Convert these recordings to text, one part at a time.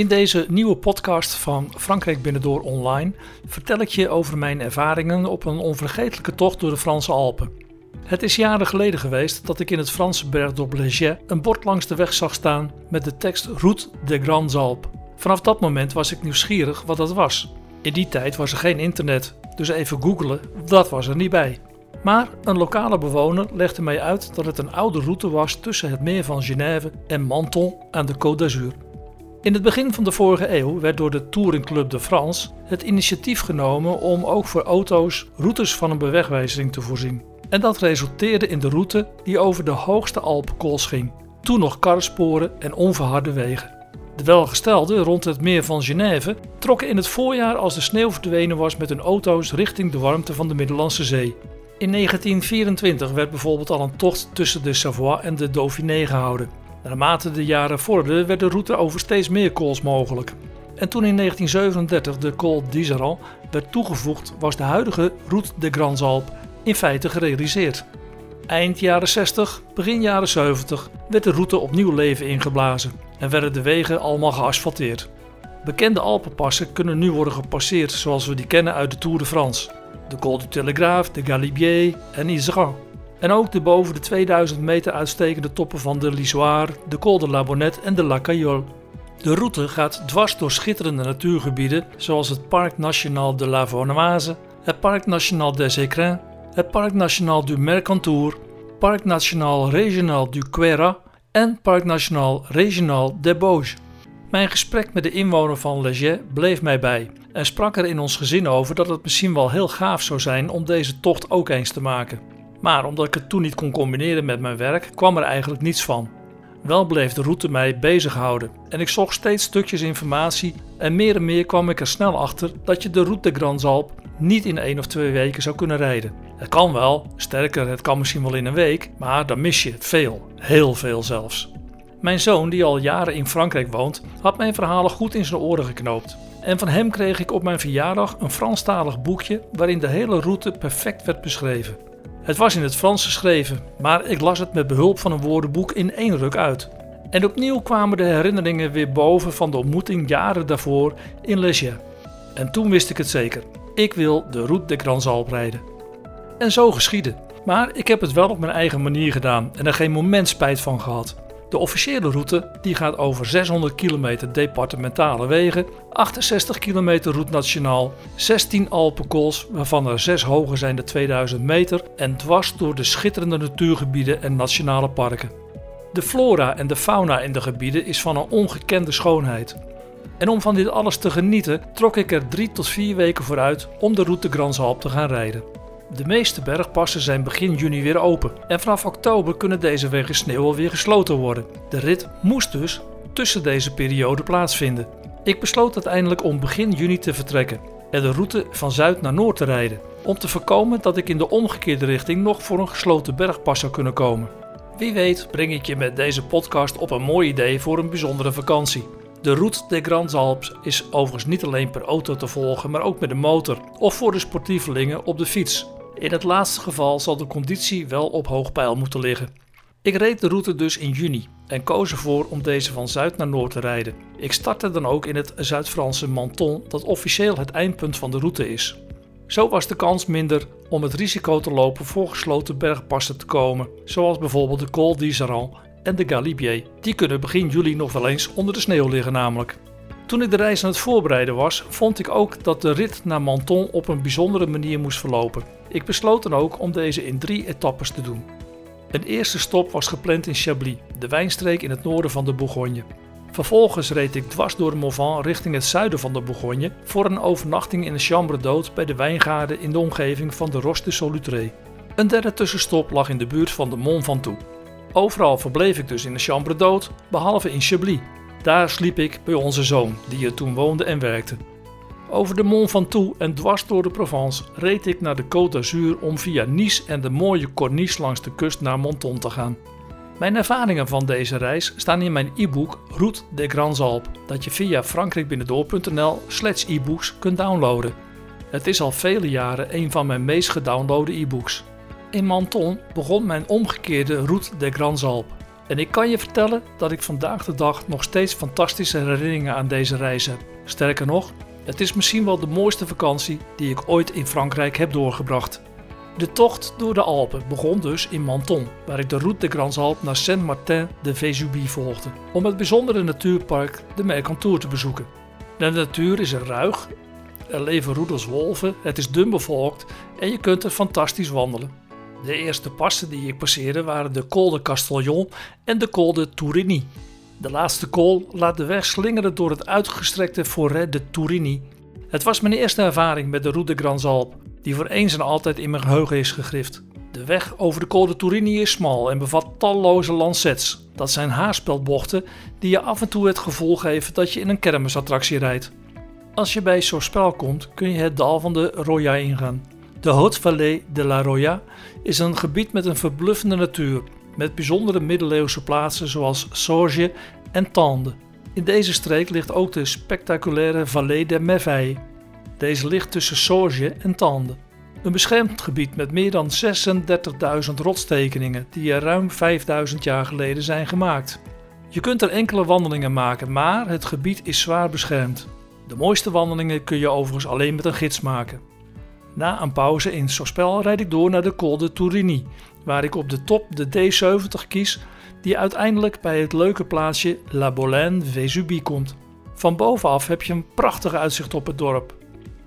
In deze nieuwe podcast van Frankrijk Binnendoor Online vertel ik je over mijn ervaringen op een onvergetelijke tocht door de Franse Alpen. Het is jaren geleden geweest dat ik in het Franse bergdorp Leger een bord langs de weg zag staan met de tekst Route des Grandes Alpes. Vanaf dat moment was ik nieuwsgierig wat dat was. In die tijd was er geen internet, dus even googelen, dat was er niet bij. Maar een lokale bewoner legde mij uit dat het een oude route was tussen het meer van Genève en Menton aan de Côte d'Azur. In het begin van de vorige eeuw werd door de Touring Club de France het initiatief genomen om ook voor auto's routes van een bewegwijzering te voorzien. En dat resulteerde in de route die over de hoogste Alpenkools ging, toen nog karresporen en onverharde wegen. De welgestelden rond het meer van Genève trokken in het voorjaar als de sneeuw verdwenen was met hun auto's richting de warmte van de Middellandse Zee. In 1924 werd bijvoorbeeld al een tocht tussen de Savoie en de Dauphiné gehouden. Naarmate de jaren vorderden werd de route over steeds meer kools mogelijk. En toen in 1937 de Col d'Iseran werd toegevoegd, was de huidige Route de Grands Alpes in feite gerealiseerd. Eind jaren 60, begin jaren 70 werd de route opnieuw leven ingeblazen en werden de wegen allemaal geasfalteerd. Bekende Alpenpassen kunnen nu worden gepasseerd zoals we die kennen uit de Tour de France. De Col du Telegraphe, de Galibier en Iseran. En ook de boven de 2000 meter uitstekende toppen van de Lisoire, de Col de la Bonnette en de La Cayolle. De route gaat dwars door schitterende natuurgebieden zoals het Parc National de la Vanoise, het Parc National des Écrins, het Parc National du Mercantour, Parc National Regional du Queyras en Parc National Regional des Bauges. Mijn gesprek met de inwoner van Leger bleef mij bij en sprak er in ons gezin over dat het misschien wel heel gaaf zou zijn om deze tocht ook eens te maken. Maar omdat ik het toen niet kon combineren met mijn werk, kwam er eigenlijk niets van. Wel bleef de route mij bezighouden en ik zocht steeds stukjes informatie en meer en meer kwam ik er snel achter dat je de route de Grands Alpes niet in één of twee weken zou kunnen rijden. Het kan wel, sterker, het kan misschien wel in een week, maar dan mis je veel, heel veel zelfs. Mijn zoon, die al jaren in Frankrijk woont, had mijn verhalen goed in zijn oren geknoopt. En van hem kreeg ik op mijn verjaardag een Franstalig boekje waarin de hele route perfect werd beschreven. Het was in het Frans geschreven, maar ik las het met behulp van een woordenboek in één ruk uit. En opnieuw kwamen de herinneringen weer boven van de ontmoeting jaren daarvoor in Leger. En toen wist ik het zeker. Ik wil de Route de Grands Alpes rijden. En zo geschiedde. Maar ik heb het wel op mijn eigen manier gedaan en er geen moment spijt van gehad. De officiële route die gaat over 600 kilometer departementale wegen, 68 kilometer route nationaal, 16 Alpenkools waarvan er 6 hoger zijn de 2000 meter en dwars door de schitterende natuurgebieden en nationale parken. De flora en de fauna in de gebieden is van een ongekende schoonheid. En om van dit alles te genieten trok ik er 3 tot 4 weken vooruit om de route Grands Alpes te gaan rijden. De meeste bergpassen zijn begin juni weer open en vanaf oktober kunnen deze wegen sneeuw alweer gesloten worden. De rit moest dus tussen deze periode plaatsvinden. Ik besloot uiteindelijk om begin juni te vertrekken en de route van zuid naar noord te rijden, om te voorkomen dat ik in de omgekeerde richting nog voor een gesloten bergpas zou kunnen komen. Wie weet breng ik je met deze podcast op een mooi idee voor een bijzondere vakantie. De Route des Grands Alpes is overigens niet alleen per auto te volgen, maar ook met de motor of voor de sportievelingen op de fiets. In het laatste geval zal de conditie wel op hoog peil moeten liggen. Ik reed de route dus in juni en koos ervoor om deze van zuid naar noord te rijden. Ik startte dan ook in het Zuid-Franse Menton, dat officieel het eindpunt van de route is. Zo was de kans minder om het risico te lopen voor gesloten bergpassen te komen, zoals bijvoorbeeld de Col d'Iseran en de Galibier. Die kunnen begin juli nog wel eens onder de sneeuw liggen namelijk. Toen ik de reis aan het voorbereiden was, vond ik ook dat de rit naar Menton op een bijzondere manier moest verlopen. Ik besloot dan ook om deze in drie etappes te doen. Een eerste stop was gepland in Chablis, de wijnstreek in het noorden van de Bourgogne. Vervolgens reed ik dwars door Morvan richting het zuiden van de Bourgogne voor een overnachting in de Chambre d'Hôte bij de wijngaarden in de omgeving van de Roche de Solutré. Een derde tussenstop lag in de buurt van de Mont Ventoux. Overal verbleef ik dus in de Chambre d'Hôte, behalve in Chablis. Daar sliep ik bij onze zoon, die er toen woonde en werkte. Over de Mont Ventoux en dwars door de Provence reed ik naar de Côte d'Azur om via Nice en de mooie Corniche langs de kust naar Monton te gaan. Mijn ervaringen van deze reis staan in mijn e-book Route des Grands Alpes, dat je via frankrijkbinnendoor.nl slash e-books kunt downloaden. Het is al vele jaren een van mijn meest gedownloade e-books. In Menton begon mijn omgekeerde Route des Grands Alpes. En ik kan je vertellen dat ik vandaag de dag nog steeds fantastische herinneringen aan deze reis heb. Sterker nog, het is misschien wel de mooiste vakantie die ik ooit in Frankrijk heb doorgebracht. De tocht door de Alpen begon dus in Menton, waar ik de route de Grands Alpes naar Saint-Martin de Vésubie volgde, om het bijzondere natuurpark de Mercantour te bezoeken. De natuur is er ruig, er leven roedels wolven, het is dun bevolkt en je kunt er fantastisch wandelen. De eerste passen die ik passeerde waren de Col de Castellon en de Col de Tourigny. De laatste col laat de weg slingeren door het uitgestrekte Forêt de Tourigny. Het was mijn eerste ervaring met de Route de Grands Alpes, die voor eens en altijd in mijn geheugen is gegrift. De weg over de Col de Tourigny is smal en bevat talloze lancets. Dat zijn haarspeldbochten die je af en toe het gevoel geven dat je in een kermisattractie rijdt. Als je bij Sospel komt, kun je het dal van de Roya ingaan. De Haute Vallée de la Roya is een gebied met een verbluffende natuur, met bijzondere middeleeuwse plaatsen zoals Sorge en Tende. In deze streek ligt ook de spectaculaire Vallée de Merveille. Deze ligt tussen Sorge en Tende. Een beschermd gebied met meer dan 36.000 rotstekeningen die er ruim 5000 jaar geleden zijn gemaakt. Je kunt er enkele wandelingen maken, maar het gebied is zwaar beschermd. De mooiste wandelingen kun je overigens alleen met een gids maken. Na een pauze in Sospel rijd ik door naar de Col de Tourigny, waar ik op de top de D70 kies, die uiteindelijk bij het leuke plaatsje La Bolaine Vésubie komt. Van bovenaf heb je een prachtig uitzicht op het dorp.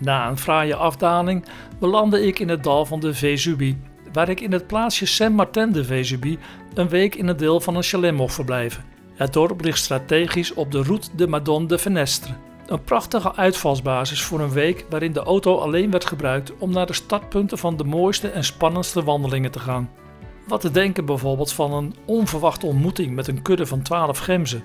Na een fraaie afdaling belandde ik in het dal van de Vésubie, waar ik in het plaatsje Saint-Martin de Vésubie een week in het deel van een chalet mocht verblijven. Het dorp ligt strategisch op de route de Madone de Fenestre. Een prachtige uitvalsbasis voor een week waarin de auto alleen werd gebruikt om naar de startpunten van de mooiste en spannendste wandelingen te gaan. Wat te denken bijvoorbeeld van een onverwachte ontmoeting met een kudde van 12 gemzen.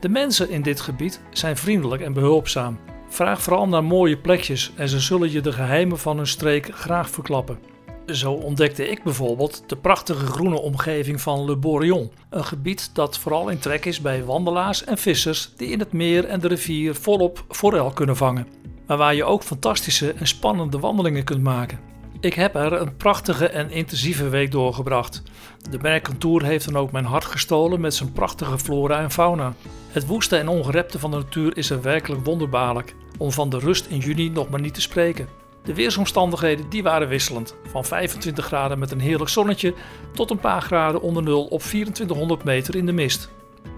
De mensen in dit gebied zijn vriendelijk en behulpzaam. Vraag vooral naar mooie plekjes en ze zullen je de geheimen van hun streek graag verklappen. Zo ontdekte ik bijvoorbeeld de prachtige groene omgeving van Le Bourillon, een gebied dat vooral in trek is bij wandelaars en vissers die in het meer en de rivier volop forel kunnen vangen, maar waar je ook fantastische en spannende wandelingen kunt maken. Ik heb er een prachtige en intensieve week doorgebracht. De Mercantour heeft dan ook mijn hart gestolen met zijn prachtige flora en fauna. Het woeste en ongerepte van de natuur is er werkelijk wonderbaarlijk, om van de rust in juni nog maar niet te spreken. De weersomstandigheden die waren wisselend, van 25 graden met een heerlijk zonnetje tot een paar graden onder nul op 2400 meter in de mist.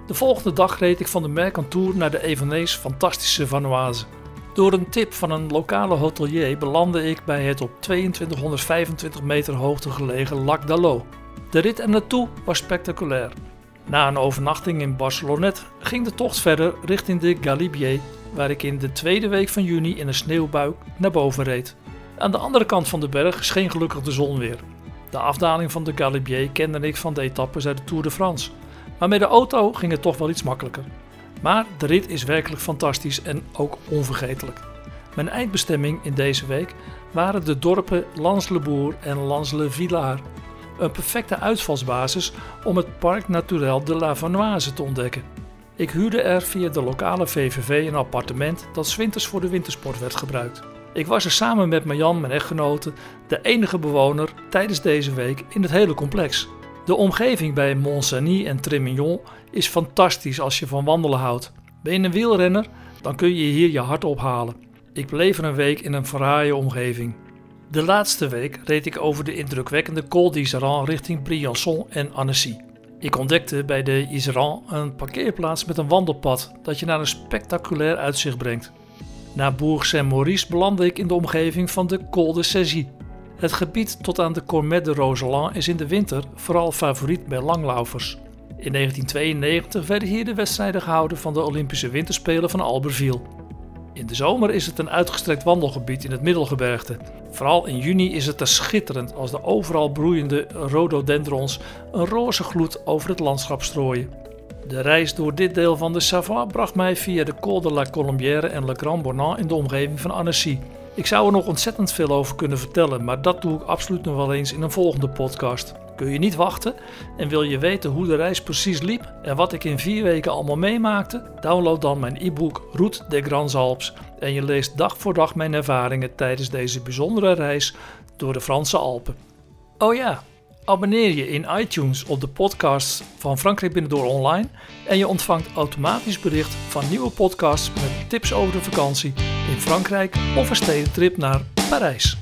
De volgende dag reed ik van de Mercantour naar de eveneens fantastische Vanoise. Door een tip van een lokale hotelier belandde ik bij het op 2225 meter hoogte gelegen Lac d'Allo. De rit er naartoe was spectaculair. Na een overnachting in Barcelonnette ging de tocht verder richting de Galibier waar ik in de tweede week van juni in een sneeuwbuik naar boven reed. Aan de andere kant van de berg scheen gelukkig de zon weer. De afdaling van de Galibier kende ik van de etappes uit de Tour de France, maar met de auto ging het toch wel iets makkelijker. Maar de rit is werkelijk fantastisch en ook onvergetelijk. Mijn eindbestemming in deze week waren de dorpen Lans-le-Bourg en Lans-le-Villard. Een perfecte uitvalsbasis om het Parc Naturel de la Vanoise te ontdekken. Ik huurde er via de lokale VVV een appartement dat winters voor de wintersport werd gebruikt. Ik was er samen met Marjan, mijn echtgenote, de enige bewoner tijdens deze week in het hele complex. De omgeving bij Mont-Saint-Denis en Trémignon is fantastisch als je van wandelen houdt. Ben je een wielrenner, dan kun je hier je hart ophalen. Ik bleef er een week in een fraaie omgeving. De laatste week reed ik over de indrukwekkende Col d'Iseran richting Briançon en Annecy. Ik ontdekte bij de Iseran een parkeerplaats met een wandelpad dat je naar een spectaculair uitzicht brengt. Na Bourg Saint-Maurice belandde ik in de omgeving van de Col de Cézy. Het gebied tot aan de Cormet de Roseland is in de winter vooral favoriet bij langlaufers. In 1992 werden hier de wedstrijden gehouden van de Olympische Winterspelen van Albertville. In de zomer is het een uitgestrekt wandelgebied in het Middelgebergte. Vooral in juni is het er schitterend als de overal broeiende rhododendrons een roze gloed over het landschap strooien. De reis door dit deel van de Savoie bracht mij via de Col de la Colombière en Le Grand Bornand in de omgeving van Annecy. Ik zou er nog ontzettend veel over kunnen vertellen, maar dat doe ik absoluut nog wel eens in een volgende podcast. Kun je niet wachten en wil je weten hoe de reis precies liep en wat ik in vier weken allemaal meemaakte? Download dan mijn e-book Route des Grands Alpes en je leest dag voor dag mijn ervaringen tijdens deze bijzondere reis door de Franse Alpen. Oh ja, Abonneer je in iTunes op de podcast van Frankrijk Binnendoor Online en je ontvangt automatisch bericht van nieuwe podcasts met tips over de vakantie in Frankrijk of een stedentrip naar Parijs.